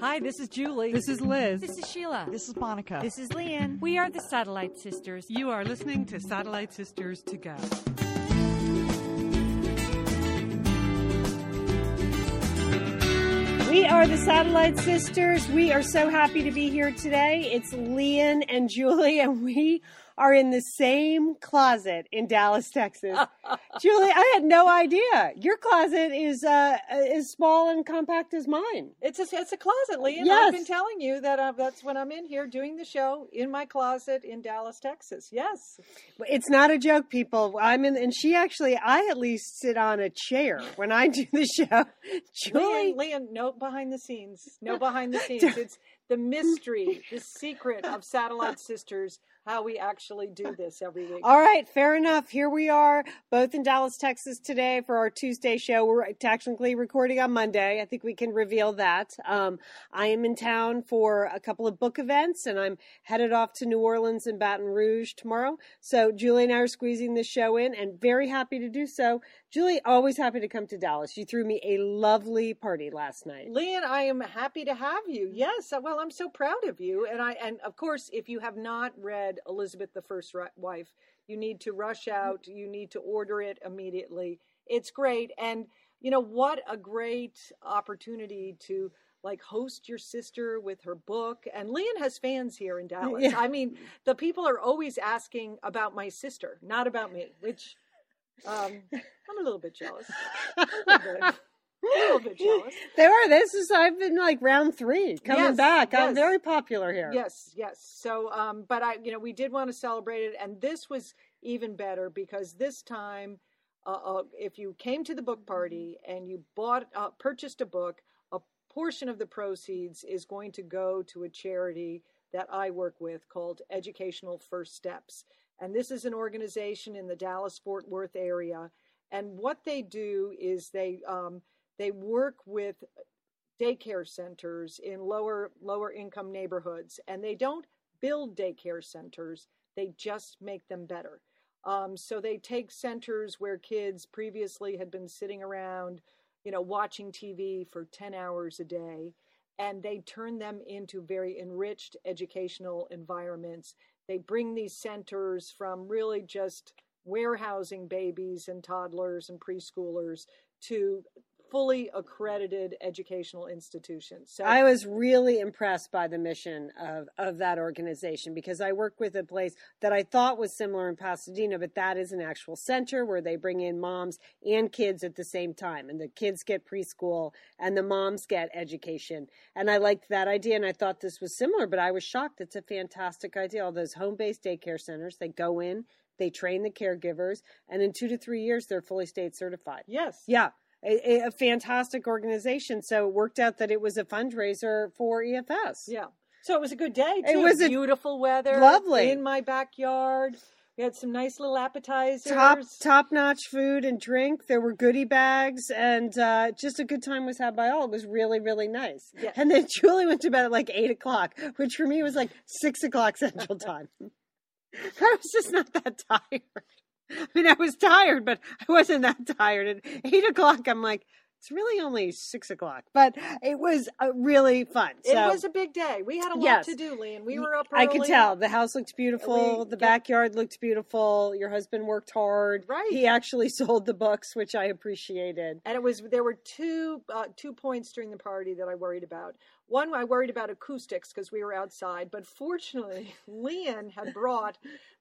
Hi, this is Julie. This is Liz. This is Sheila. This is Monica. This is Lian. We are the Satellite Sisters. You are listening to Satellite Sisters to Go. We are the Satellite Sisters. We are so happy to be here today. It's Lian and Julie, and we are in the same closet in Dallas, Texas. Julie, I had no idea. Your closet is uh, as small and compact as mine. It's a it's a closet, Lee, and Yes. I've been telling you that uh, that's when I'm in here doing the show in my closet in Dallas, Texas. Yes, It's not a joke, people. I'm in, and she actually, I at least sit on a chair when I do the show. Julie, Lian, no behind the scenes, no behind the scenes. It's the mystery, the secret of Satellite Sisters, how we actually do this every week. All right, fair enough. Here we are, both in Dallas, Texas today for our Tuesday show. We're technically recording on Monday. I think we can reveal that. Um, I am in town for a couple of book events, and I'm headed off to New Orleans and Baton Rouge tomorrow. So Julie and I are squeezing this show in, and very happy to do so. Julie, always happy to come to Dallas. You threw me a lovely party last night. Lian, I am happy to have you. Yes, uh, well, I'm so proud of you, and I and of course, if you have not read Elizabeth the First Wife, you need to rush out. You need to order it immediately. It's great, and you know what a great opportunity to like host your sister with her book. And Lian has fans here in Dallas. Yeah. I mean, the people are always asking about my sister, not about me, which um, I'm a little bit jealous. A little bit. A little bit jealous. There are. This is. I've been like round three coming Yes, back. I'm very popular here. Yes, yes. So, um, but I, you know, we did want to celebrate it, and this was even better because this time, uh, uh, if you came to the book party and you bought, uh, purchased a book, a portion of the proceeds is going to go to a charity that I work with called Educational First Steps, and this is an organization in the Dallas Fort Worth area, and what they do is they um, they work with daycare centers in lower lower income neighborhoods. And they don't build daycare centers. They just make them better. Um, so they take centers where kids previously had been sitting around you know watching tv for 10 hours a day. And they turn them into very enriched educational environments they bring these centers from really just warehousing babies and toddlers and preschoolers to fully accredited educational institution. So I was really impressed by the mission of, of that organization because I work with a place that I thought was similar in Pasadena, but that is an actual center where they bring in moms and kids at the same time. And the kids get preschool and the moms get education. And I liked that idea and I thought this was similar, but I was shocked. It's a fantastic idea. All those home based daycare centers, they go in, they train the caregivers, and in two to three years, they're fully state certified. yes, Yeah. A, a fantastic organization. So it worked out that it was a fundraiser for EFS. yeah. So it was a good day. It Too. was a- beautiful weather, Lovely. in my backyard. We had some nice little appetizers. Top top notch food and drink. There were goodie bags, and uh, just a good time was had by all. It was really really nice. Yeah. And then Julie went to bed at like eight o'clock, which for me was like six o'clock Central Time. I was just not that tired. I mean, I was tired, but I wasn't that tired. At eight o'clock, I'm like, it's really only six o'clock, but it was uh, really fun. It was a big day. We had a lot Yes. to do, Lee, and we were up early. I could tell the house looked beautiful. We the get- backyard looked beautiful. Your husband worked hard. Right. He actually sold the books, which I appreciated. And it was there were two uh, two points during the party that I worried about. One, I worried about acoustics because we were outside, but fortunately, Leon had brought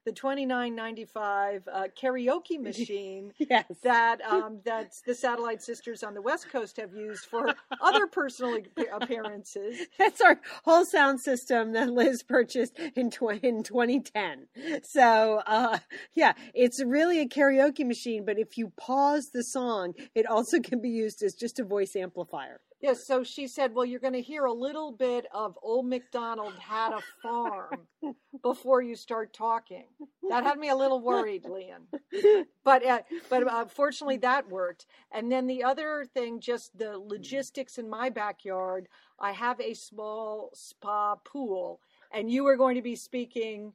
the twenty nine ninety five uh, karaoke machine Yes. that um, that the Satellite Sisters on the West Coast have used for other personal appearances. That's our whole sound system that Liz purchased in, tw- in 2010. So, uh, yeah, it's really a karaoke machine, but if you pause the song, it also can be used as just a voice amplifier. Yes, so she said, Well, you're going to hear a little bit of Old MacDonald had a farm before you start talking. That had me a little worried, Lian. But, uh, but uh, fortunately, that worked. And then the other thing, just the logistics in my backyard, I have a small spa pool, and you were going to be speaking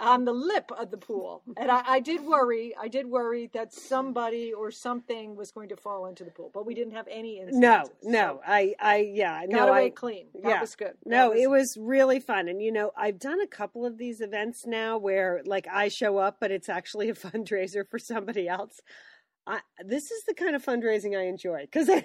on the lip of the pool. And I, I, did worry, I did worry that somebody or something was going to fall into the pool, but we didn't have any incidents. No, no, I, I, yeah, Got no, away I, clean. That yeah. was good. That no, it was really fun. And, you know, I've done a couple of these events now where like I show up, but it's actually a fundraiser for somebody else. I, this is the kind of fundraising I enjoy because I,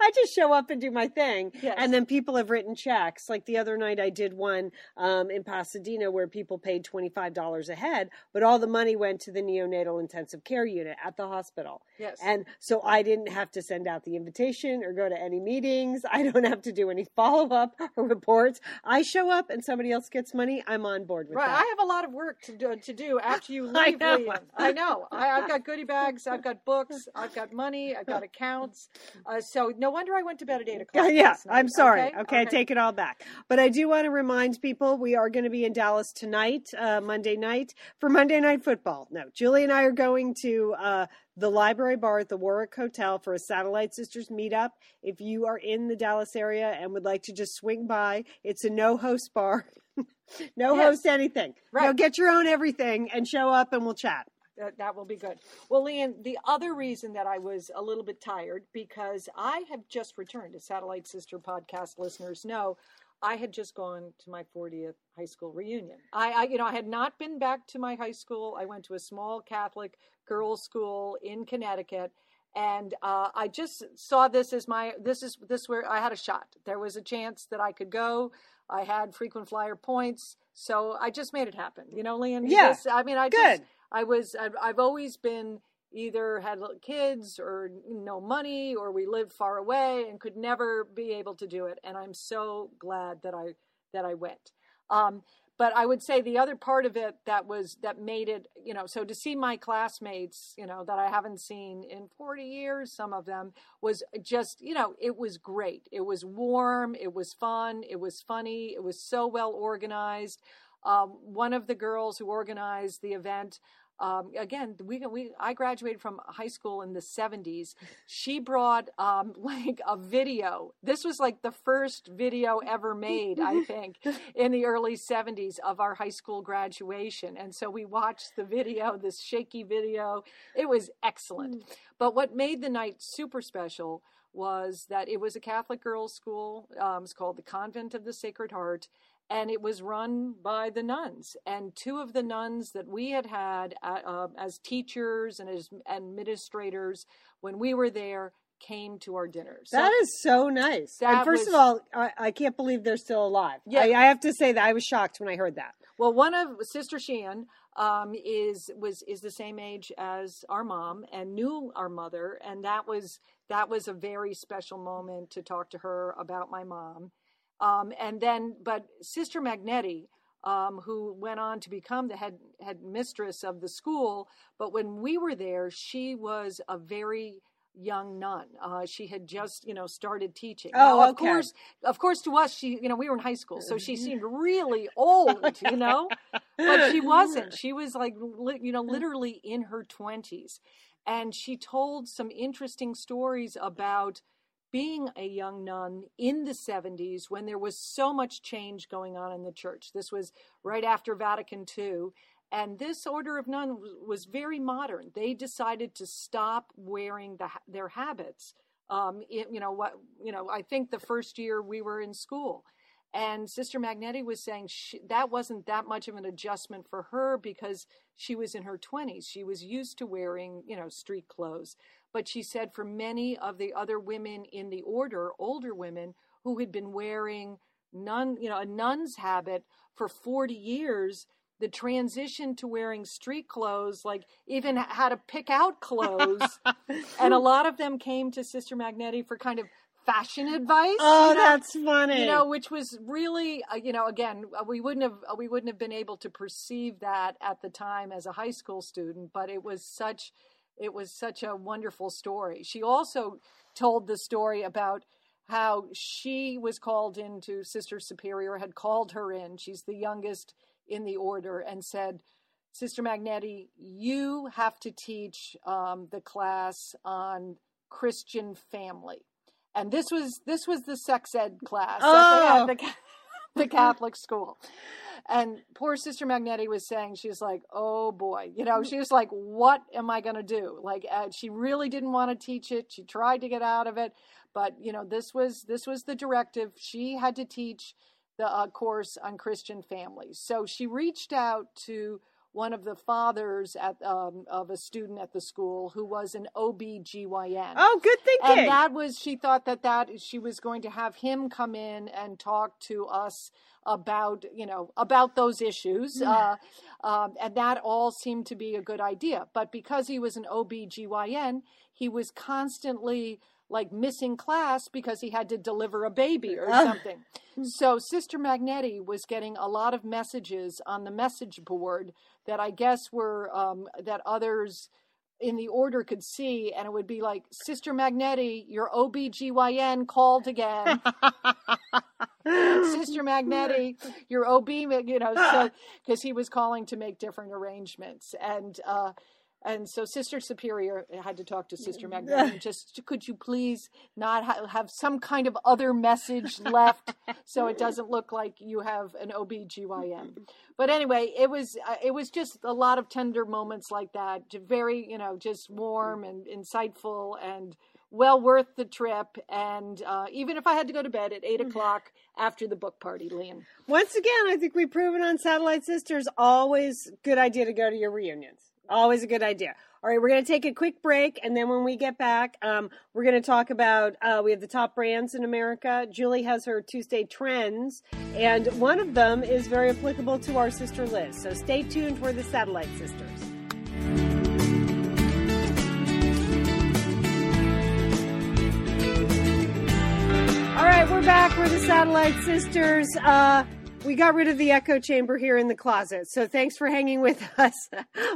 I just show up and do my thing, Yes. and then people have written checks. Like the other night, I did one um, in Pasadena where people paid twenty five dollars a head, but all the money went to the neonatal intensive care unit at the hospital. Yes. And so I didn't have to send out the invitation or go to any meetings. I don't have to do any follow up or reports. I show up and somebody else gets money. I'm on board with Right, that. I have a lot of work to do, to do after you leave. I know. I know. I, I've got goodie bags. I've got books. I've got money. I've got accounts. Uh, so no wonder I went to bed at eight o'clock. yeah. I'm sorry. Okay? Okay, I take it all back. But I do want to remind people we are going to be in Dallas tonight, uh, Monday night, for Monday Night Football. No, Julie and I are going to uh, the Library Bar at the Warwick Hotel for a Satellite Sisters meetup. If you are in the Dallas area and would like to just swing by, it's a no host bar. no Yes. host anything. Right. No, get your own everything and show up and we'll chat. That, that will be good. Well, Lian, the other reason that I was a little bit tired because I have just returned, as Satellite Sister podcast listeners know, I had just gone to my 40th high school reunion. I, I, you know, I had not been back to my high school. I went to a small Catholic girls' school in Connecticut, and uh, I just saw this as my this is this where I had a shot. There was a chance that I could go. I had frequent flyer points, so I just made it happen. You know, Lian. Yeah. I mean, I Good. just I was I've, always been either had little kids or no money or we lived far away and could never be able to do it and I'm so glad that I that I went. Um, but I would say the other part of it that was that made it, you know, so to see my classmates, you know, that I haven't seen in 40 years, some of them was just, you know, it was great. It was warm, it was fun, it was funny, it was so well organized. Um, one of the girls who organized the event, um, again, we, we I graduated from high school in the 70s. She brought um, like a video. This was like the first video ever made, I think, in the early 70s of our high school graduation. And so we watched the video, this shaky video. It was excellent. But what made the night super special was that it was a Catholic girls' school. Um, it's called the Convent of the Sacred Heart, and it was run by the nuns. And two of the nuns that we had had uh, uh, as teachers and as administrators when we were there came to our dinners. So- That is so nice. And first was- of all, I, I can't believe they're still alive. Yeah. I, I have to say that I was shocked when I heard that. Well, one of Sister Sheehan um, is was is the same age as our mom and knew our mother, and that was that was a very special moment to talk to her about my mom. Um, and then, but Sister Magnetti, um, who went on to become the head head mistress of the school, but when we were there, she was a very young nun. Uh, she had just, you know, started teaching. Oh, Now, of okay. course, of course, to us, she, you know, we were in high school, so she seemed really old, you know, but she wasn't. She was like, li- you know, literally in her twenties, and she told some interesting stories about being a young nun in the 70s when there was so much change going on in the church. This was right after Vatican II. And this order of nun was- very modern. They decided to stop wearing the, their habits. Um, it- you know what? You know, I think the first year we were in school, and Sister Magnetti was saying she, that wasn't that much of an adjustment for her because she was in her 20s. She was used to wearing, you know, street clothes. But she said for many of the other women in the order, older women who had been wearing nun, you know, a nun's habit for 40 years, the transition to wearing street clothes, like even how to pick out clothes. and a lot of them came to Sister Magnetti for kind of fashion advice. Oh, you know? that's funny. you know which was really uh, you know again uh, we wouldn't have uh, we wouldn't have been able to perceive that at the time as a high school student but it was such it was such a wonderful story. She also told the story about how she was called into Sister Superior, had called her in. She's the youngest in the order, and said, Sister Magnetti, you have to teach um, the class on Christian family. And this was this was the sex ed class Oh. the Catholic school. And poor Sister Magnetti was saying, she's like, oh boy, you know, she was like, what am I going to do? Like, uh, she really didn't want to teach it. She tried to get out of it, but you know, this was this was the directive. She had to teach the uh, course on Christian families. So she reached out to one of the fathers at um, of a student at the school who was an OB/GYN. Oh, good thinking. And that was she thought that that she was going to have him come in and talk to us about you know about those issues, uh, um, and that all seemed to be a good idea. But because he was an OB/GYN, he was constantly like missing class because he had to deliver a baby or Ah. something. So Sister Magnetti was getting a lot of messages on the message board that I guess were um, that others in the order could see, and it would be like, Sister Magnetti, your OBGYN called again. Sister Magnetti, your OB, you know, so because he was calling to make different arrangements, and uh, and so Sister Superior had to talk to Sister and Just could you please not ha- have some kind of other message left, so it doesn't look like you have an OBGYN. But anyway, it was uh, it was just a lot of tender moments like that, very you know just warm and insightful and well worth the trip. And uh, even if I had to go to bed at eight o'clock after the book party, Liam. Once again, I think we've proven on Satellite Sisters, always good idea to go to your reunions. Always a good idea. All right, we're going to take a quick break, and then when we get back, um, we're going to talk about uh, we have the top brands in America. Julie has her Tuesday trends, and one of them is very applicable to our sister Liz. So stay tuned for the Satellite Sisters. All right, we're back. We're the Satellite Sisters. Uh, we got rid of the echo chamber here in the closet, so thanks for hanging with us.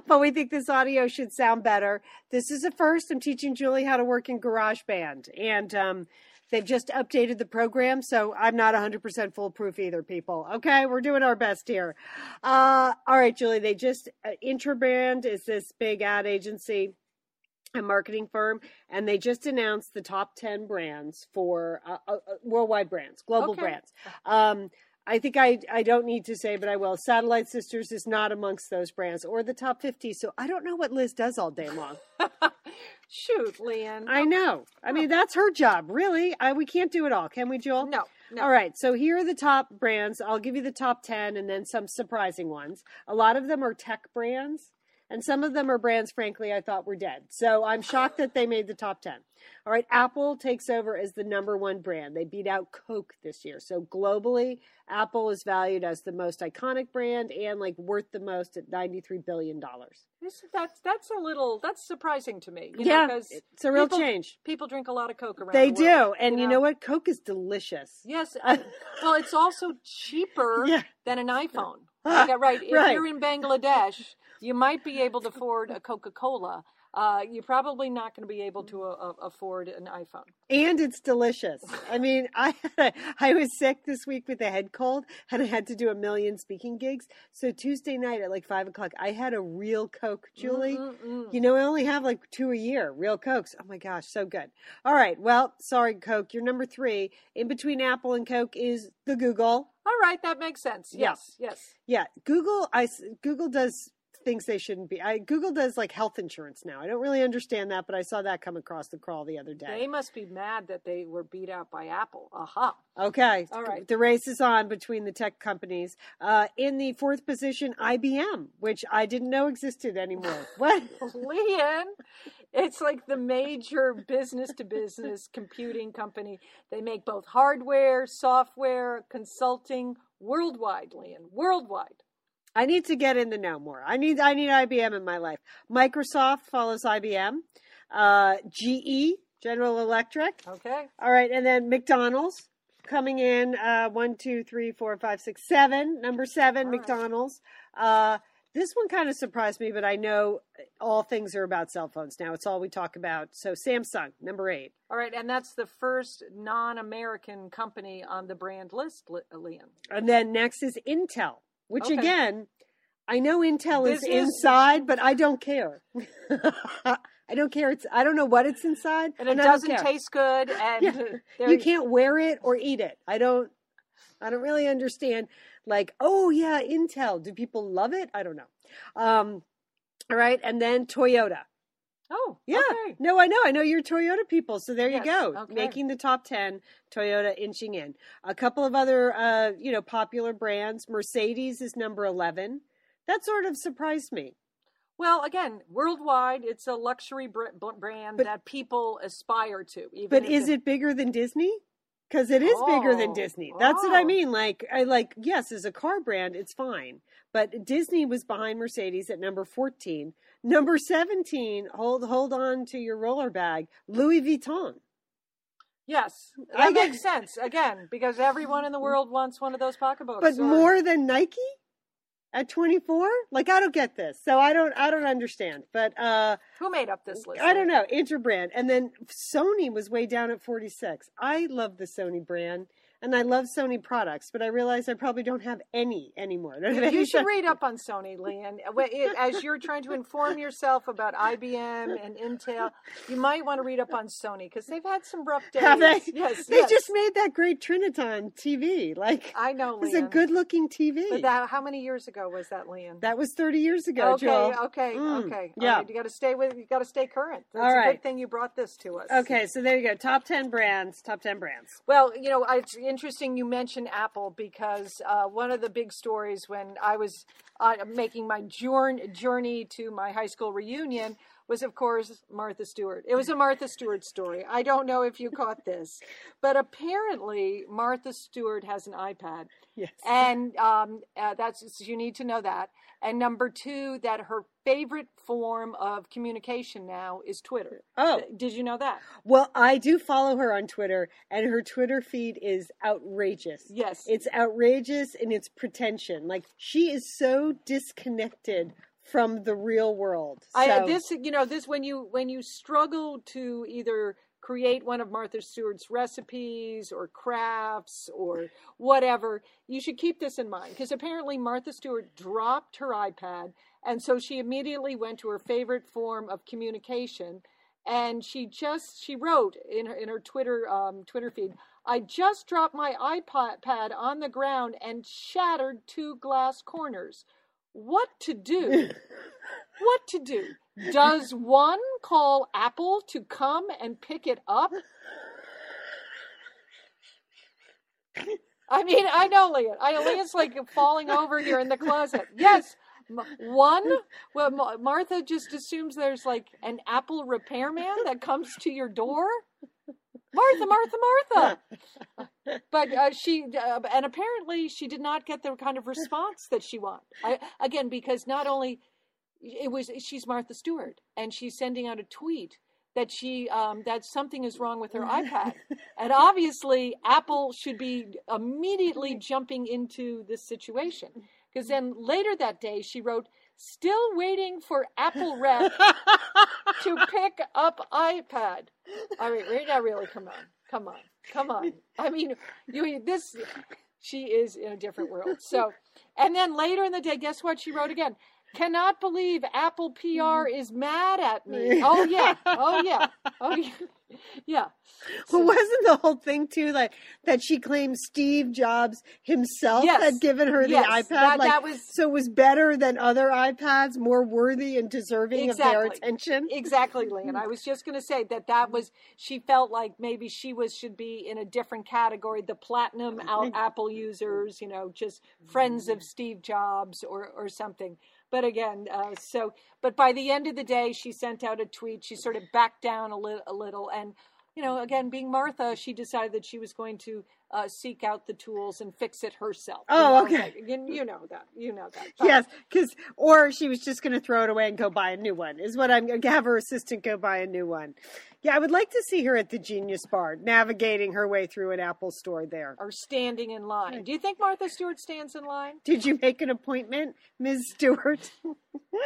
but we think this audio should sound better. This is a first. I'm teaching Julie how to work in GarageBand, and um, they've just updated the program, so I'm not 100% foolproof either, people. Okay, we're doing our best here. Uh, all right, Julie, they just, uh, Interbrand is this big ad agency a marketing firm, and they just announced the top 10 brands for uh, uh, worldwide brands, global Okay. brands. Um, I think I, I don't need to say, but I will. Satellite Sisters is not amongst those brands or the top 50. So I don't know what Liz does all day long. Shoot, Lian. I know. I mean, that's her job, really. I, we can't do it all, can we, Joel? no, no. All right, so here are the top brands. I'll give you the top 10 and then some surprising ones. A lot of them are tech brands, and some of them are brands, frankly, I thought were dead. So I'm shocked that they made the top 10. All right, Apple takes over as the number one brand. They beat out Coke this year. So globally, Apple is valued as the most iconic brand and like worth the most at $93 billion. This, that's that's a little that's surprising to me. You yeah, know, it's a real people, change. People drink a lot of Coke around. They the do. And you know what? Coke is delicious. Yes. well, it's also cheaper Yeah. than an iPhone. Uh, right. If Right. you're in Bangladesh, you might be able to afford a Coca Cola. Uh, you're probably not going to be able to uh, afford an iPhone. and it's delicious. I mean, I had a, I was sick this week with a head cold, and I had to do a million speaking gigs. So Tuesday night at like five o'clock, I had a real Coke, Julie. Mm-mm-mm. You know, I only have like two a year, real Cokes. Oh my gosh, so good. All right, well, sorry, Coke, you're number three. In between Apple and Coke is the Google. All right, that makes sense. Yeah. Yes, yes. Yeah, Google. I Google does things they shouldn't be. I Google does like health insurance now. I don't really understand that, but I saw that come across the crawl the other day. They must be mad that they were beat out by Apple. Aha. Okay. All right. The race is on between the tech companies. Uh, in the fourth position, IBM, which I didn't know existed anymore. what? Lian, it's like the major business to business computing company. They make both hardware, software, consulting worldwide, Lian, worldwide. I need to get in the know more. I need I need IBM in my life. Microsoft follows IBM. Uh, GE, General Electric. Okay. All right, and then McDonald's coming in uh, one, two, three, four, five, six, seven. Number seven, All right. McDonald's. Uh, This one kind of surprised me, but I know all things are about cell phones now. It's all we talk about. So Samsung, number eight. All right, and that's the first non-American company on the brand list, Li- Lian. And then next is Intel, which Okay. again, I know Intel is inside, but I don't care. I don't care. It's I don't know what it's inside, And it I doesn't taste good, and Yeah. there You can't wear it or eat it. I don't. I don't really understand. Like, oh yeah, Intel. Do people love it? I don't know. Um, all right, and then Toyota. Oh, Yeah. okay. No, I know. I know you're Toyota people. So there Yes, you go. okay. Making the top 10, Toyota inching in. A couple of other, uh, you know, popular brands. Mercedes is number 11. That sort of surprised me. Well, again, worldwide, it's a luxury brand But- that people aspire to. Even But is it bigger than Disney? Because it is bigger than Oh, Disney. That's what I oh. mean. Like, I like, yes, as a car brand, it's fine. But Disney was behind Mercedes at number 14. Number 17, hold hold on to your roller bag, Louis Vuitton. Yes, that makes sense. Again, because everyone in the world wants one of those pocketbooks. but or- more than Nike at 24? Like I don't get this. So I don't I don't understand. But uh Who made up this list? I don't know, Interbrand. And then Sony was way down at 46. I love the Sony brand and I love Sony products, but I realize I probably don't have any anymore. I You should read up on Sony, Lian. Wh- As you're trying to inform yourself about IBM and Intel, you might want to read up on Sony because they've had some rough days. Have they? Yes, They yes. just made that great Trinitron TV. Like I know, it's a Lian. good looking TV. But that, how many years ago was that, Lian? that was 30 years ago, okay, Joel. okay, Mm, okay. yeah. Right, you got to stay with. You got to stay current. That's All a right. good thing you brought this to us. Okay, so there you go. Top 10 brands, top 10 brands. Well, you know, it's interesting you mentioned Apple because uh, one of the big stories when I was uh, making my journey to my high school reunion was, of course, Martha Stewart. It was a Martha Stewart story. I don't know if you caught this, but apparently Martha Stewart has an iPad. Yes. And um, uh, that's you need to know that. And number two, that her favorite form of communication now is Twitter. Oh. did you know that? Well, I do follow her on Twitter, and her Twitter feed is outrageous. Yes. It's outrageous in its pretension. Like, she is so disconnected from the real world. I this you know this when you when you struggle to either create one of Martha Stewart's recipes or crafts or whatever, you should keep this in mind because apparently Martha Stewart dropped her iPad and so she immediately went to her favorite form of communication and she just she wrote in her in her Twitter um, Twitter feed, I just dropped my iPad pad on the ground and shattered two glass corners. What to do? what to do? Does one call Apple to come and pick it up? I mean, I know Leah. I Leah's like falling over here in the closet. Yes, one. Well, Martha just assumes there's like an Apple repairman that comes to your door. Martha, Martha, Martha. But uh, she, uh, and apparently she did not get the kind of response that she wanted. I, again, because not only it was she's Martha Stewart, and she's sending out a tweet that she um, that something is wrong with her iPad, and obviously Apple should be immediately jumping into this situation. Because then later that day she wrote, "Still waiting for Apple rep to pick up iPad." I mean, re- now really, come on, come on, come on. I mean, you this. She is in a different world. So, and then later in the day, guess what she wrote again? Cannot believe Apple PR mm. is mad at me. Oh yeah, oh yeah, oh yeah, yeah. Well, wasn't the whole thing too like that she claimed Steve Jobs himself Yes. had given her the Yes, iPad? that- like, that was- so it was better than other iPads, more worthy and deserving of their Exactly. attention. Exactly, Lee. And I was just going to say that that was she felt like maybe she was should be in a different category, the platinum out mm-hmm. Apple users, you know, just friends of Steve Jobs or or something. But again, uh, so but by the end of the day, she sent out a tweet. She sort of backed down a little, a little, and you know, again, being Martha, she decided that she was going to uh, seek out the tools and fix it herself. You Oh, know, okay. like, You, you know that. You know that. But- Yes, because or she was just going to throw it away and go buy a new one. Is what I'm going to have her assistant go buy a new one. Yeah, I would like to see her at the Genius Bar, navigating her way through an Apple store there. Or standing in line. Do you think Martha Stewart stands in line? Did you make an appointment, Ms. Stewart?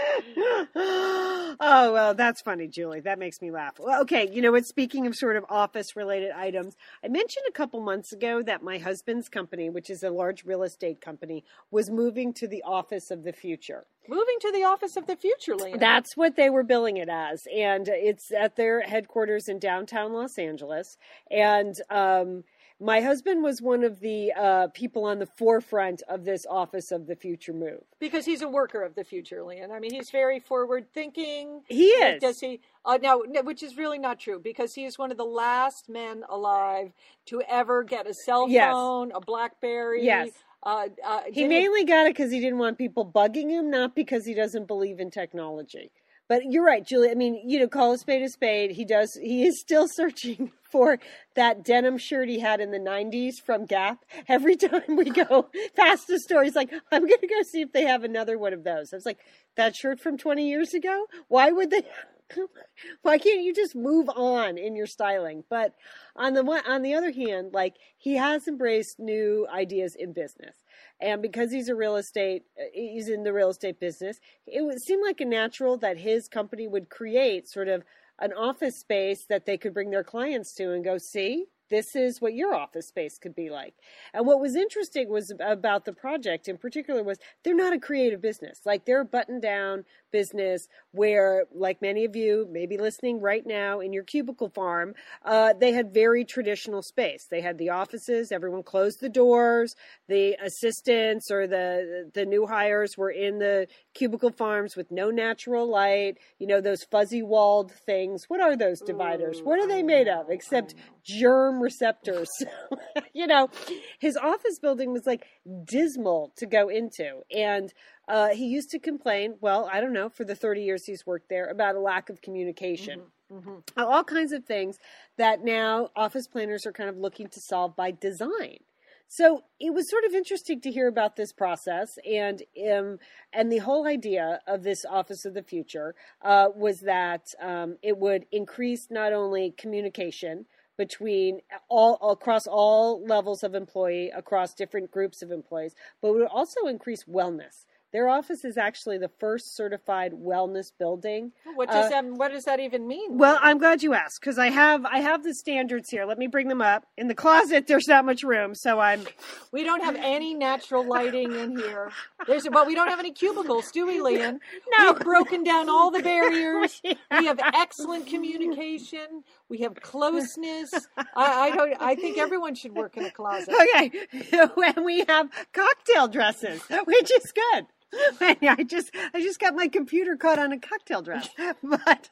oh, well, that's funny, Julie. That makes me laugh. Well, okay, you know what? Speaking of sort of office related items, I mentioned a couple months ago that my husband's company, which is a large real estate company, was moving to the office of the future. Moving to the office of the future, Leah. That's what they were billing it as, and it's at their headquarters in downtown Los Angeles. And um, my husband was one of the uh, people on the forefront of this Office of the Future move. because he's a worker of the future, Lian. I mean, he's very forward thinking. He is. Does he? Uh, now, no, which is really not true because he is one of the last men alive to ever get a cell Yes. phone, a BlackBerry. Yes. Uh, uh, He mainly got it because he didn't want people bugging him, not because he doesn't believe in technology. But you're right, Julie. I mean, you know, call a spade a spade. He does. He is still searching for that denim shirt he had in the '90s from Gap. Every time we go past the store, he's like, "I'm going to go see if they have another one of those." I was like, "That shirt from 20 years ago? Why would they?" Why can't you just move on in your styling? But on the one, on the other hand, like he has embraced new ideas in business, and because he's a real estate, uh, he's in the real estate business. It would seem like a natural that his company would create sort of an office space that they could bring their clients to and go see. This is what your office space could be like. And what was interesting was about the project in particular was they're not a creative business. Like they're a button down business where, like many of you may be listening right now in your cubicle farm, uh, they had very traditional space. They had the offices, everyone closed the doors, the assistants or the the new hires were in the cubicle farms with no natural light, you know, those fuzzy walled things. What are those dividers? What are they made of except germ receptors? you know, his office building was like dismal to go into. And uh, he used to complain, well, I don't know, for the 30 years he's worked there, about a lack of communication. All kinds of things that now office planners are kind of looking to solve by design. So it was sort of interesting to hear about this process, and um, and the whole idea of this Office of the Future uh, was that um, it would increase not only communication between all across all levels of employee, across different groups of employees, but it would also increase wellness. Their office is actually the first certified wellness building. What does Uh, that? What does that even mean? Well, I'm glad you asked because I have I have the standards here. Let me bring them up. In the closet, there's not much room, so I'm we don't have any natural lighting in here. There's, but we don't have any cubicles, do we, Lian? No. We've broken down all the barriers. We have excellent communication. We have closeness. I, I don't. I think everyone should work in a closet. okay. and we have cocktail dresses, which is good. I just I just got my computer caught on a cocktail dress. But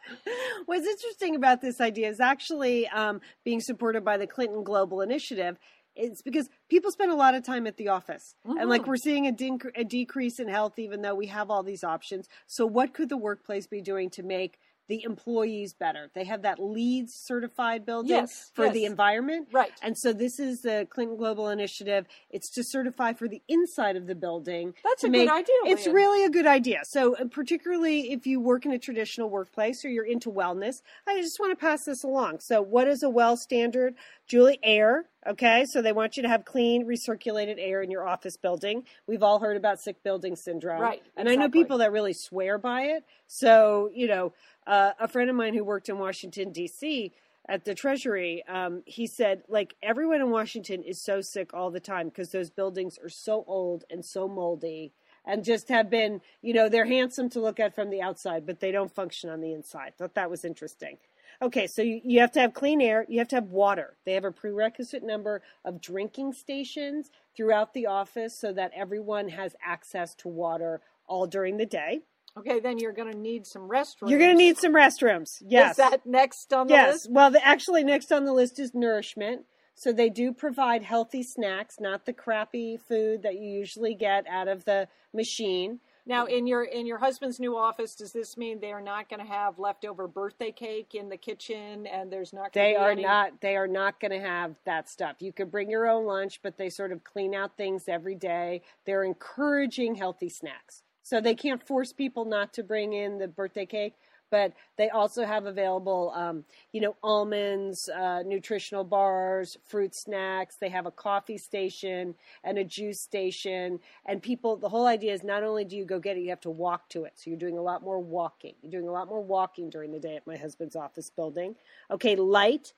what's interesting about this idea is actually um, being supported by the Clinton Global Initiative. It's because people spend a lot of time at the office, and like we're seeing a, dec- a decrease in health, even though we have all these options. So, what could the workplace be doing to make the employees better? They have that LEEDS certified building Yes, for yes. the environment, Right. and so this is the Clinton Global Initiative. It's to certify for the inside of the building. That's a good idea, It's Lian. really a good idea. So uh, particularly if you work in a traditional workplace or you're into wellness, I just want to pass this along. So what is a well standard? Julie, air. Okay, so they want you to have clean, recirculated air in your office building. We've all heard about sick building syndrome, Right, And I know people that really swear by it. So you know, uh, a friend of mine who worked in Washington D.C at the Treasury, um, he said, like, everyone in Washington is so sick all the time because those buildings are so old and so moldy and just have been, you know, they're handsome to look at from the outside, but they don't function on the inside. Thought that was interesting. Okay, so you, you have to have clean air, you have to have water. They have a prerequisite number of drinking stations throughout the office so that everyone has access to water all during the day. Okay, then you're going to need some restrooms. You're going to need some restrooms. Yes. Is that next on the Yes. list? Yes. Well, the, actually, next on the list is nourishment. So they do provide healthy snacks, not the crappy food that you usually get out of the machine. Now, in your in your husband's new office, does this mean they are not going to have leftover birthday cake in the kitchen, and there's not? Gonna They be are any... not. They are not going to have that stuff. You could bring your own lunch, but they sort of clean out things every day. They're encouraging healthy snacks, so they can't force people not to bring in the birthday cake. But they also have available, um, you know, almonds, uh, nutritional bars, fruit snacks. They have a coffee station and a juice station. And people, the whole idea is not only do you go get it, you have to walk to it. So you're doing a lot more walking. You're doing a lot more walking during the day at my husband's office building. Okay, light.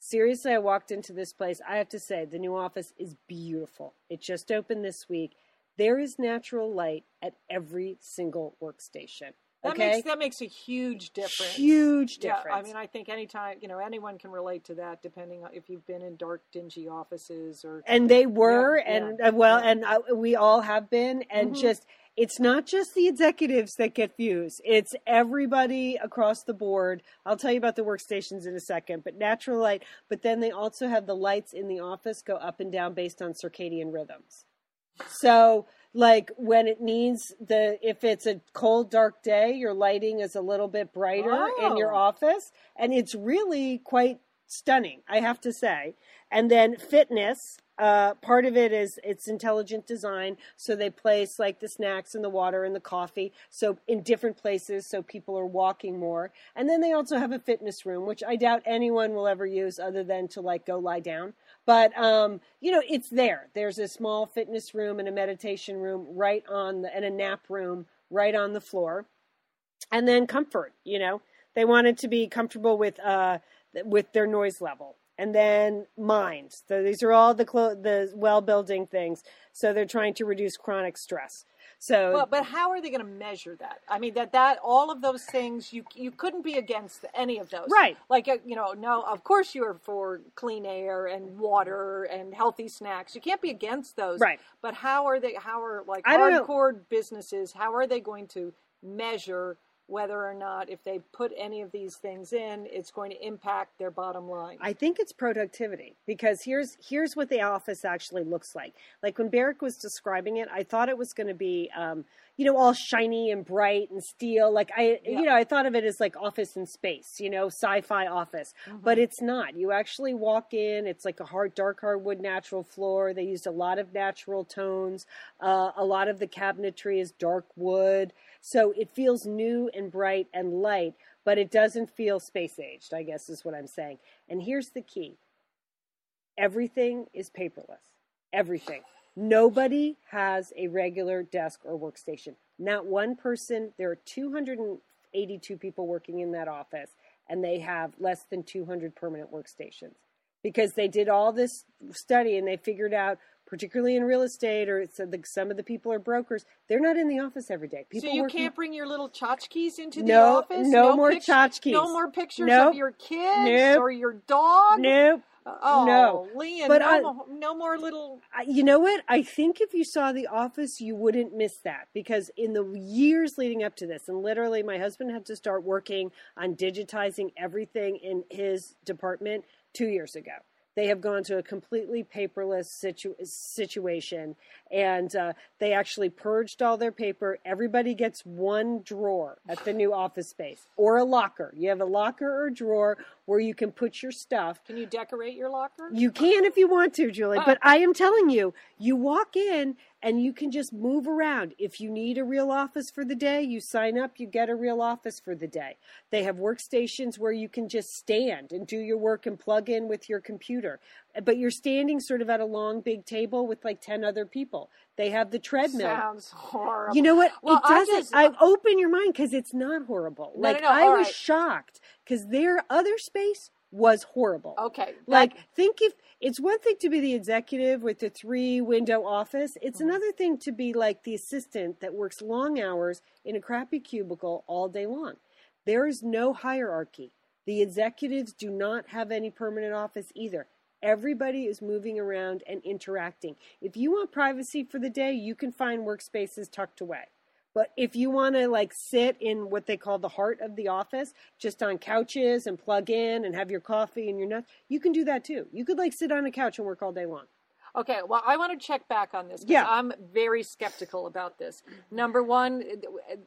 Seriously, I walked into this place. I have to say, the new office is beautiful. It just opened this week. There is natural light at every single workstation. That okay, makes that makes a huge difference. huge difference. Yeah. I mean, I think anytime you know anyone can relate to that, depending on if you've been in dark, dingy offices or and they were, Yeah, and yeah, uh, well, yeah. and uh, we all have been, and Mhm. just it's not just the executives that get views; it's everybody across the board. I'll tell you about the workstations in a second, but natural light. But then they also have the lights in the office go up and down based on circadian rhythms. So, like when it needs the, if it's a cold, dark day, your lighting is a little bit brighter in your Oh. office, and it's really quite stunning, I have to say. And then fitness, uh, part of it is it's intelligent design, so they place like the snacks and the water and the coffee, so in different places, so people are walking more. And then they also have a fitness room, which I doubt anyone will ever use other than to like go lie down. But um, you know, it's there. There's a small fitness room and a meditation room right on the and a nap room right on the floor. And then comfort, you know. They wanted to be comfortable with uh with their noise level. And then mind. So these are all the clo- the well building things. So they're trying to reduce chronic stress. So Well, but how are they going to measure that? I mean, that that all of those things you you couldn't be against any of those, Right. Like uh, you know, no, of course you are for clean air and water and healthy snacks. You can't be against those, Right. But how are they? How are like I don't know. hardcore businesses? How are they going to measure whether or not if they put any of these things in, it's going to impact their bottom line? I think it's productivity because here's here's what the office actually looks like. Like when Barrick was describing it, I thought it was going to be, um, you know, all shiny and bright and steel. Like I, Yeah. you know, I thought of it as like office in space, you know, sci-fi office. But it's not. You actually walk in. It's like a hard, dark hardwood natural floor. They used a lot of natural tones. Uh, a lot of the cabinetry is dark wood, so it feels new and bright and light. But it doesn't feel space aged. I guess is what I'm saying. And here's the key everything is paperless. Everything. Nobody has a regular desk or workstation. Not one person. There are 282 people working in that office, and they have less than 200 permanent workstations because they did all this study and they figured out, particularly in real estate, or uh, the, some of the people are brokers. They're not in the office every day. People so you can't bring your little tchotchkes into the No, office. no more pic- tchotchkes. No more pictures Nope. of your kids Nope. or your dog. Nope. Oh, No. Lian, But no, I- mo- no more little. You know what? I think if you saw The Office, you wouldn't miss that because in the years leading up to this, and literally my husband had to start working on digitizing everything in his department two years ago. They have gone to a completely paperless situ- situation, and uh, they actually purged all their paper. Everybody gets one drawer at the new office space or a locker. You have a locker or drawer where you can put your stuff. Can you decorate your locker? You can if you want to, Julie, oh. but I am telling you, you walk in and you can just move around. If you need a real office for the day, you sign up, you get a real office for the day. They have workstations where you can just stand and do your work and plug in with your computer. But you're standing sort of at a long, big table with like 10 other people. They have the treadmill. Sounds horrible. You know what? Well, it doesn't. just- I open your mind because it's not horrible. No, no, like no, I all was right. shocked because their other space was horrible. Okay. Like, that- think if it's one thing to be the executive with the three window office, it's Mm-hmm. another thing to be like the assistant that works long hours in a crappy cubicle all day long. There is no hierarchy. The executives do not have any permanent office either. Everybody is moving around and interacting. If you want privacy for the day, you can find workspaces tucked away. But if you want to like sit in what they call the heart of the office, just on couches and plug in and have your coffee and your nuts, you can do that too. You could like sit on a couch and work all day long. Okay, well, I want to check back on this. Yeah. I'm very skeptical about this. Number one,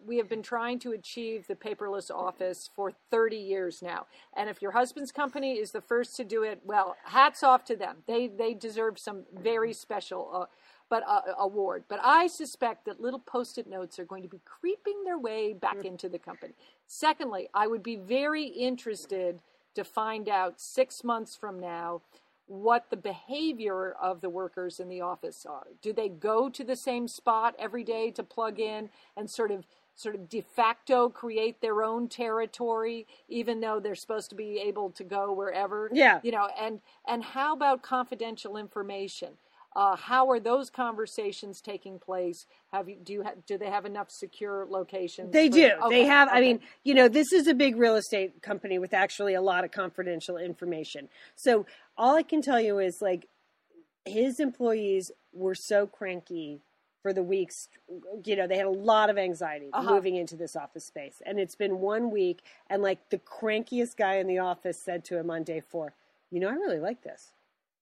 we have been trying to achieve the paperless office for 30 years now, and if your husband's company is the first to do it, well, hats off to them. They they deserve some very special. Uh, but uh, award. But I suspect that little post-it notes are going to be creeping their way back into the company. Secondly, I would be very interested to find out six months from now what the behavior of the workers in the office are. Do they go to the same spot every day to plug in and sort of sort of de facto create their own territory even though they're supposed to be able to go wherever Yeah. you know and and how about confidential information uh, how are those conversations taking place have you do you ha- do they have enough secure locations They for- do. Okay, they have. I mean, you know, this is a big real estate company with actually a lot of confidential information. So all I can tell you is like his employees were so cranky for the weeks. You know, they had a lot of anxiety Uh-huh. moving into this office space, and it's been one week. And like the crankiest guy in the office said to him on day four, "You know, I really like this."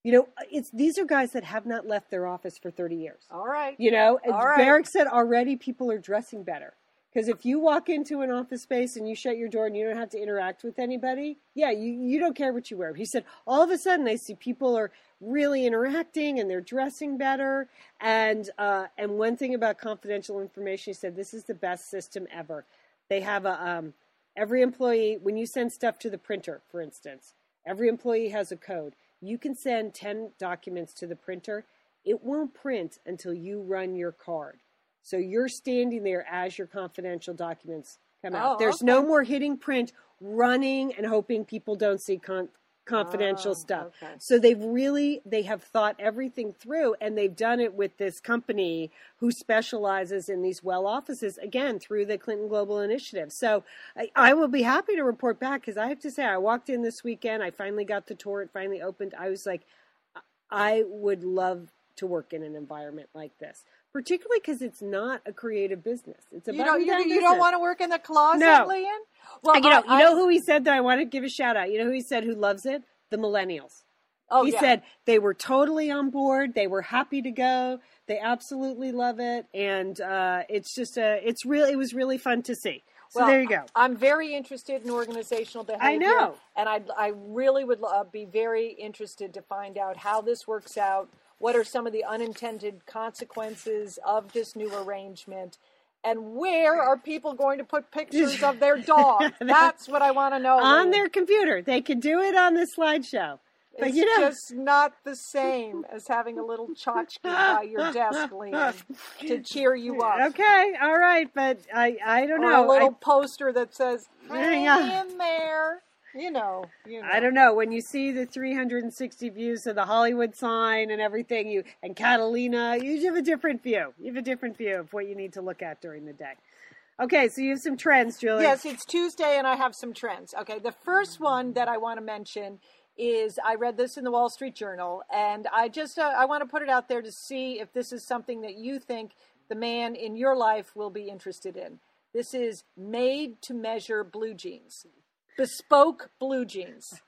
You know, it's these are guys that have not left their office for thirty years. all right You know, as right. Barrick said already people are dressing better. Because if you walk into an office space and you shut your door and you don't have to interact with anybody, yeah, you, you don't care what you wear. He said, all of a sudden I see people are really interacting and they're dressing better. And uh, and one thing about confidential information, he said, this is the best system ever. They have a um, every employee when you send stuff to the printer, for instance, every employee has a code. You can send ten documents to the printer. It won't print until you run your card. So you're standing there as your confidential documents come out. Oh, There's no more hitting print, running and hoping people don't see con- confidential Oh, stuff. okay. So they've really they have thought everything through and they've done it with this company who specializes in these well offices again through the Clinton Global Initiative. So I, I will be happy to report back because I have to say I walked in this weekend. I finally got the tour. It finally opened. I was like, I would love to work in an environment like this, particularly because it's not a creative business. It's a you don't you, you don't want to work in the closet No. Lian? well you know, I- you know who he said that I want to give a shout out. You know who he said who loves it? The millennials. oh, he yeah. said they were totally on board. They were happy to go. They absolutely love it, and uh, it's just a. It's really. It was really fun to see. So Well, there you go. I'm very interested in organizational behavior. I know. and I I really would uh, be very interested to find out how this works out. What are some of the unintended consequences of this new arrangement? And where are people going to put pictures of their dog? That's what I want to know. on their computer, they could do it on the slideshow. But it's you know, just not the same as having a little tchotchke by your desk, Lian, to cheer you up. okay, all right, but I I don't Or know. a little I- poster that says, Hang in there. You know, you know. I don't know. When you see the 360 views of the Hollywood sign and everything, you and Catalina, you have a different view. You have a different view of what you need to look at during the day. Okay, so you have some trends, Julie. Yes, it's Tuesday and I have some trends. Okay, the first one that I want to mention is I read this in the Wall Street Journal and I just uh, I want to put it out there to see if this is something that you think the man in your life will be interested in. This is made to measure blue jeans. Bespoke blue jeans.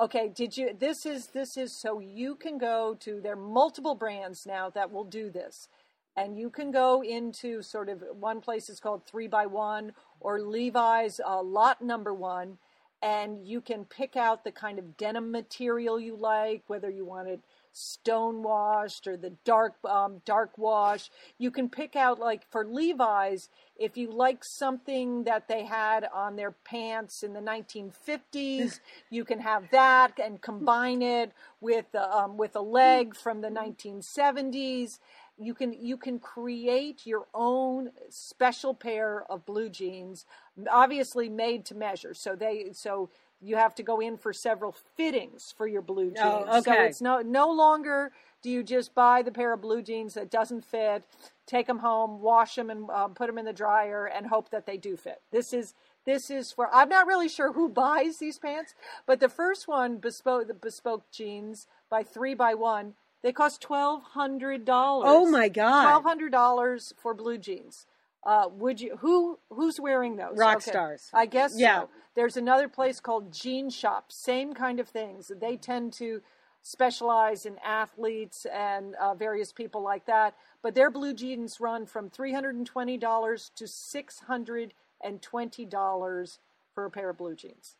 Okay, did you this is this is so you can go to there are multiple brands now that will do this. And you can go into sort of one place is called three by one or Levi's uh, lot number one, and you can pick out the kind of denim material you like, whether you want it stone washed or the dark um, dark wash. You can pick out like for Levi's if you like something that they had on their pants in the 1950s, you can have that and combine it with um, with a leg from the 1970s. You can you can create your own special pair of blue jeans, obviously made to measure. So they so you have to go in for several fittings for your blue jeans. Oh, okay. So it's no no longer do you just buy the pair of blue jeans that doesn't fit, take them home, wash them, and um, put them in the dryer, and hope that they do fit. This is this is for I'm not really sure who buys these pants, but the first one bespoke the bespoke jeans by three by one. They cost twelve hundred dollars. Oh, my God. Twelve hundred dollars for blue jeans. Uh, would you who who's wearing those? Rock Okay. stars. I guess Yeah. so. There's another place called Jean Shop, same kind of things. They tend to specialize in athletes and uh, various people like that. But their blue jeans run from $320 to $620 for a pair of blue jeans.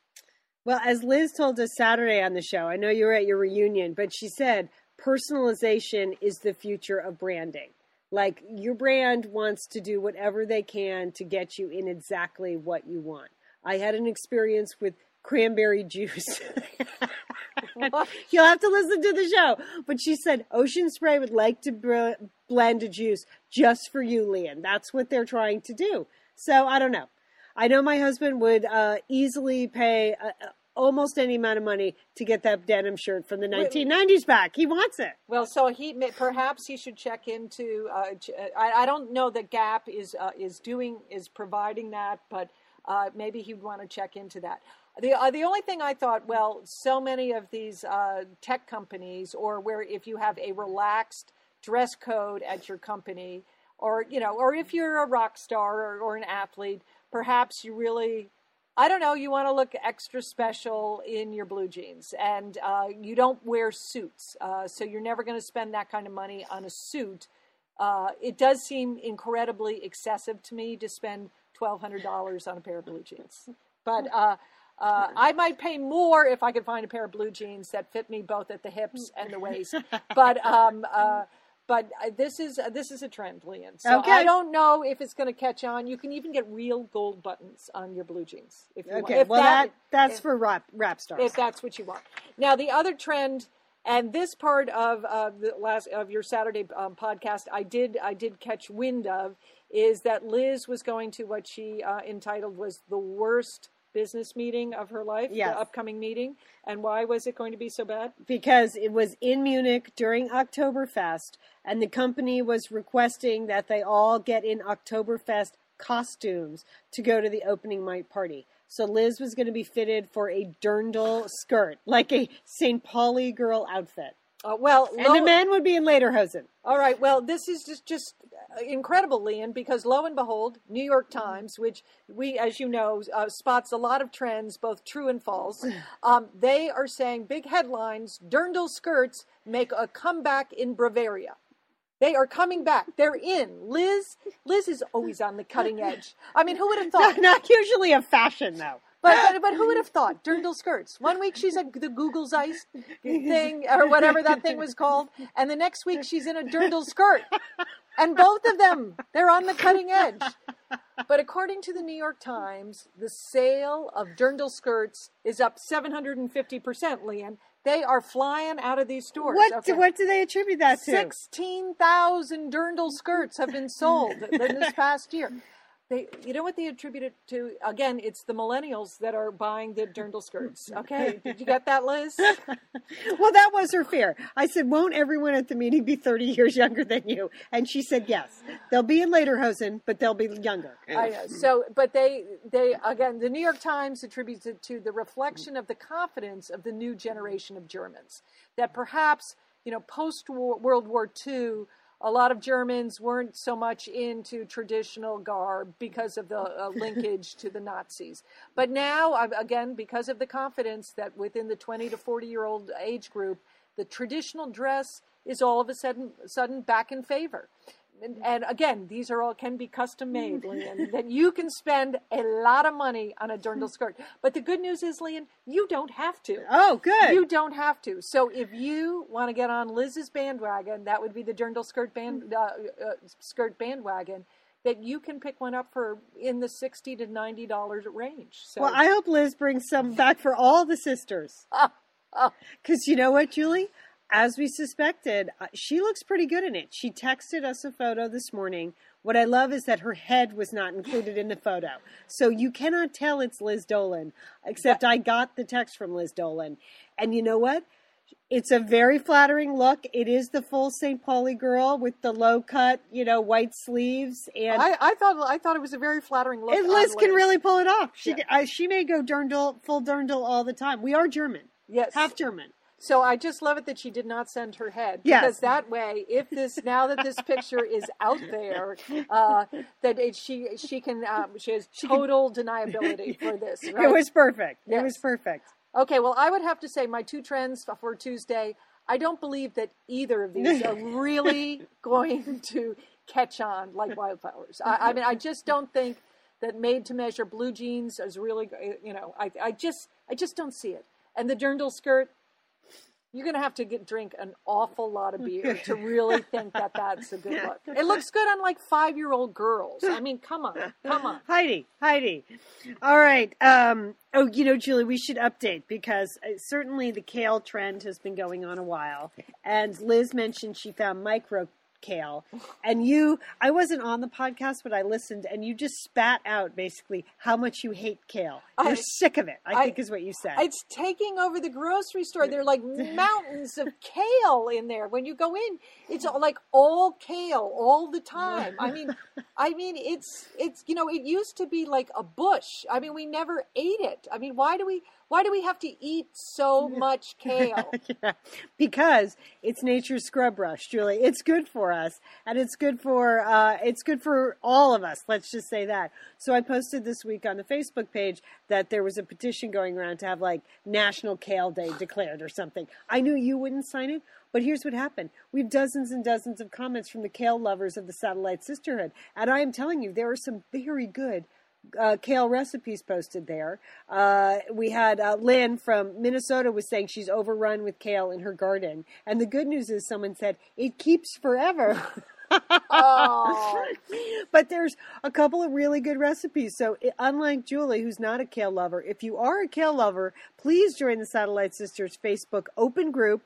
Well, as Liz told us Saturday on the show, I know you were at your reunion, but she said personalization is the future of branding. Like your brand wants to do whatever they can to get you in exactly what you want. I had an experience with cranberry juice. You'll have to listen to the show. But she said Ocean Spray would like to br- blend a juice just for you, Lian. That's what they're trying to do. So I don't know. I know my husband would uh, easily pay uh, uh almost any amount of money to get that denim shirt from the 1990s back. He wants it. Well, so he perhaps he should check into. Uh, I, I, don't know that Gap is uh, is doing is providing that, but uh, maybe he'd want to check into that. The uh, the only thing I thought, well, so many of these uh, tech companies, or where if you have a relaxed dress code at your company, or you know, or if you're a rock star or, or an athlete, perhaps you really I don't know, you want to look extra special in your blue jeans, and uh, you don't wear suits, uh, so you're never going to spend that kind of money on a suit. Uh, it does seem incredibly excessive to me to spend twelve hundred dollars on a pair of blue jeans, but uh, uh, I might pay more if I could find a pair of blue jeans that fit me both at the hips and the waist. But um, uh, but this is uh, this is a trend, Lian. So okay. I don't know if it's going to catch on. You can even get real gold buttons on your blue jeans if you okay. want. If well, that, that that's if, for rap rap stars. If that's what you want. Now the other trend, and this part of uh, the last of your Saturday um, podcast, I did I did catch wind of, is that Liz was going to what she uh, entitled was the worst business meeting of her life, yes. the upcoming meeting. And why was it going to be so bad? Because it was in Munich during Oktoberfest, and the company was requesting that they all get in Oktoberfest costumes to go to the opening night party. So Liz was going to be fitted for a dirndl skirt, like a St. Pauli girl outfit. Uh, well, and the men would be in lederhosen. All right. Well, this is just just incredible, Lian, because lo and behold, New York Times, which we, as you know, uh, spots a lot of trends, both true and false, um, they are saying big headlines: dirndl skirts make a comeback in Bavaria. They are coming back. They're in. Liz, Liz is always on the cutting edge. I mean, who would have thought? Not, not usually a fashion, though. But, but, but who would have thought? Dirndl skirts. One week she's at the Google Zeiss thing or whatever that thing was called, and the next week she's in a dirndl skirt. And both of them, they're on the cutting edge. But according to the New York Times, the sale of dirndl skirts is up 750%, Lian. They are flying out of these stores. What, okay. what do they attribute that to? 16,000 dirndl skirts have been sold in this past year. They, you know what they attribute it to? Again, it's the millennials that are buying the dirndl skirts. Okay, did you get that, Liz? well, that was her fear. I said, "Won't everyone at the meeting be 30 years younger than you?" And she said, "Yes, they'll be in lederhosen, but they'll be younger." I know. So, but they, they again, the New York Times attributes it to the reflection of the confidence of the new generation of Germans that perhaps you know post World War II a lot of Germans weren't so much into traditional garb because of the uh, linkage to the Nazis. But now, again, because of the confidence that within the 20 to 40 year old age group, the traditional dress is all of a sudden, sudden back in favor and, and, again, these are all can be custom made, Lian. that you can spend a lot of money on a dirndl skirt. But the good news is, Lian, you don't have to. Oh, good. You don't have to. So if you want to get on Liz's bandwagon, that would be the dirndl skirt band uh, uh, skirt bandwagon. That you can pick one up for in the sixty to ninety dollars range. So. Well, I hope Liz brings some back for all the sisters. Because you know what, Julie? As we suspected, uh, she looks pretty good in it. She texted us a photo this morning. What I love is that her head was not included in the photo. So you cannot tell it's Liz Dolan, except I got the text from Liz Dolan. And you know what? It's a very flattering look. It is the full St. Pauli girl with the low cut, you know, white sleeves. And I, I thought I thought it was a very flattering look. And Liz can really pull it off. She yeah. I, she may go dirndl, full dirndl all the time. We are German. Yes, half German. So I just love it that she did not send her head yes. because that way, if this now that this picture is out there, uh, that it, she she can um, she has total deniability for this. Right? It was perfect. Yes. It was perfect. Okay, well, I would have to say my two trends for Tuesday. I don't believe that either of these are really going to catch on like wildflowers. I, I mean, I just don't think that made to measure blue jeans is really, you know, I, I just, I just don't see it. And the dirndl skirt, you're going to have to get, drink an awful lot of beer to really think that that's a good look. It looks good on like five year old girls. I mean, come on, come on. Heidi, Heidi. All right. Um, oh, you know, Julie, we should update because uh, certainly the kale trend has been going on a while. And Liz mentioned she found micro kale and you i wasn't on the podcast but i listened and you just spat out basically how much you hate kale you're I- sick of it i, I- think is what you said It's taking over the grocery store. There are like mountains of kale in there. When you go in, it's all like all kale all the time. I mean, I mean, it's it's you know, it used to be like a bush. I mean, we never ate it. I mean, why do we why do we have to eat so much kale? Yeah, because it's nature's scrub brush, Julie. It's good for us, and it's good for uh, it's good for all of us. Let's just say that. So I posted this week on the Facebook page that there was a petition going around to have like National Kale Day declared or something. I knew you wouldn't sign it. But here's what happened. We have dozens and dozens of comments from the kale lovers of the Satellite Sisterhood. And I am telling you, there are some very good uh, kale recipes posted there. Uh, we had uh, Lynn from Minnesota was saying she's overrun with kale in her garden, and the good news is someone said it keeps forever. Oh, but there's a couple of really good recipes. So, unlike Julie, who's not a kale lover, if you are a kale lover, please join the Satellite Sisters Facebook open group.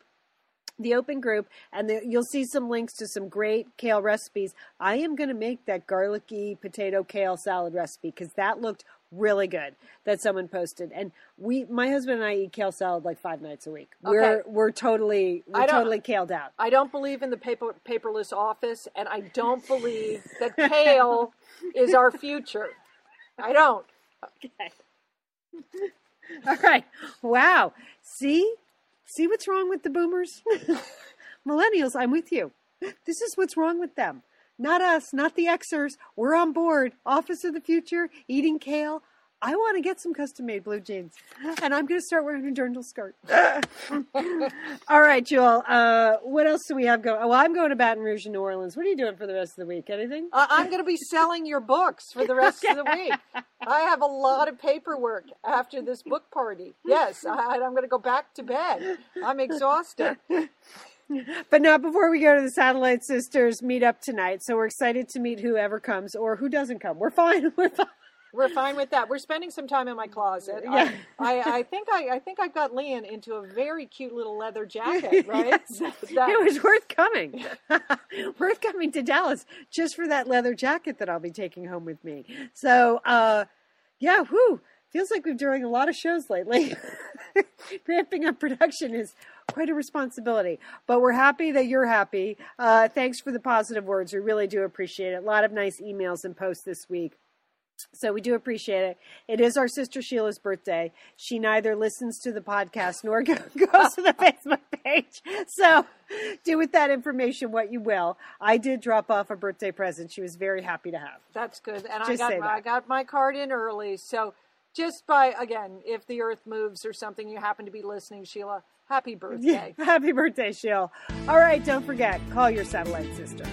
The open group, and the, you'll see some links to some great kale recipes. I am going to make that garlicky potato kale salad recipe because that looked really good that someone posted. And we, my husband and I, eat kale salad like five nights a week. We're we're totally we're totally kaled out. I don't believe in the paper paperless office, and I don't believe that kale is our future. I don't. Okay. All right. Wow. See? See what's wrong with the boomers? Millennials, I'm with you. This is what's wrong with them. Not us, not the Xers. We're on board. Office of the future, eating kale. I want to get some custom made blue jeans. And I'm going to start wearing a dirndl skirt. All right, Joel. Uh, what else do we have going? Well, I'm going to Baton Rouge and New Orleans. What are you doing for the rest of the week? Anything? I- I'm going to be selling your books for the rest of the week. I have a lot of paperwork after this book party. Yes, I, I'm going to go back to bed. I'm exhausted. But not before we go to the Satellite Sisters meet up tonight. So we're excited to meet whoever comes or who doesn't come. We're fine. We're fine. We're fine with that. We're spending some time in my closet. Yeah. I, I, I think I, I think I've got Lian into a very cute little leather jacket, right? So that- It was worth coming. worth coming to Dallas just for that leather jacket that I'll be taking home with me. So, uh, yeah, whoo. Feels like we've doing a lot of shows lately. Ramping up production is quite a responsibility, but we're happy that you're happy. Uh, thanks for the positive words. We really do appreciate it. A lot of nice emails and posts this week. So we do appreciate it. It is our sister Sheila's birthday. She neither listens to the podcast nor go- goes to the Facebook page. So do with that information what you will. I did drop off a birthday present. She was very happy to have. That's good. And I got my. I got my card in early. So just by again, if the earth moves or something, you happen to be listening, Sheila. Happy birthday. Yeah, Happy birthday, Sheila. All right, don't forget, call your satellite sister.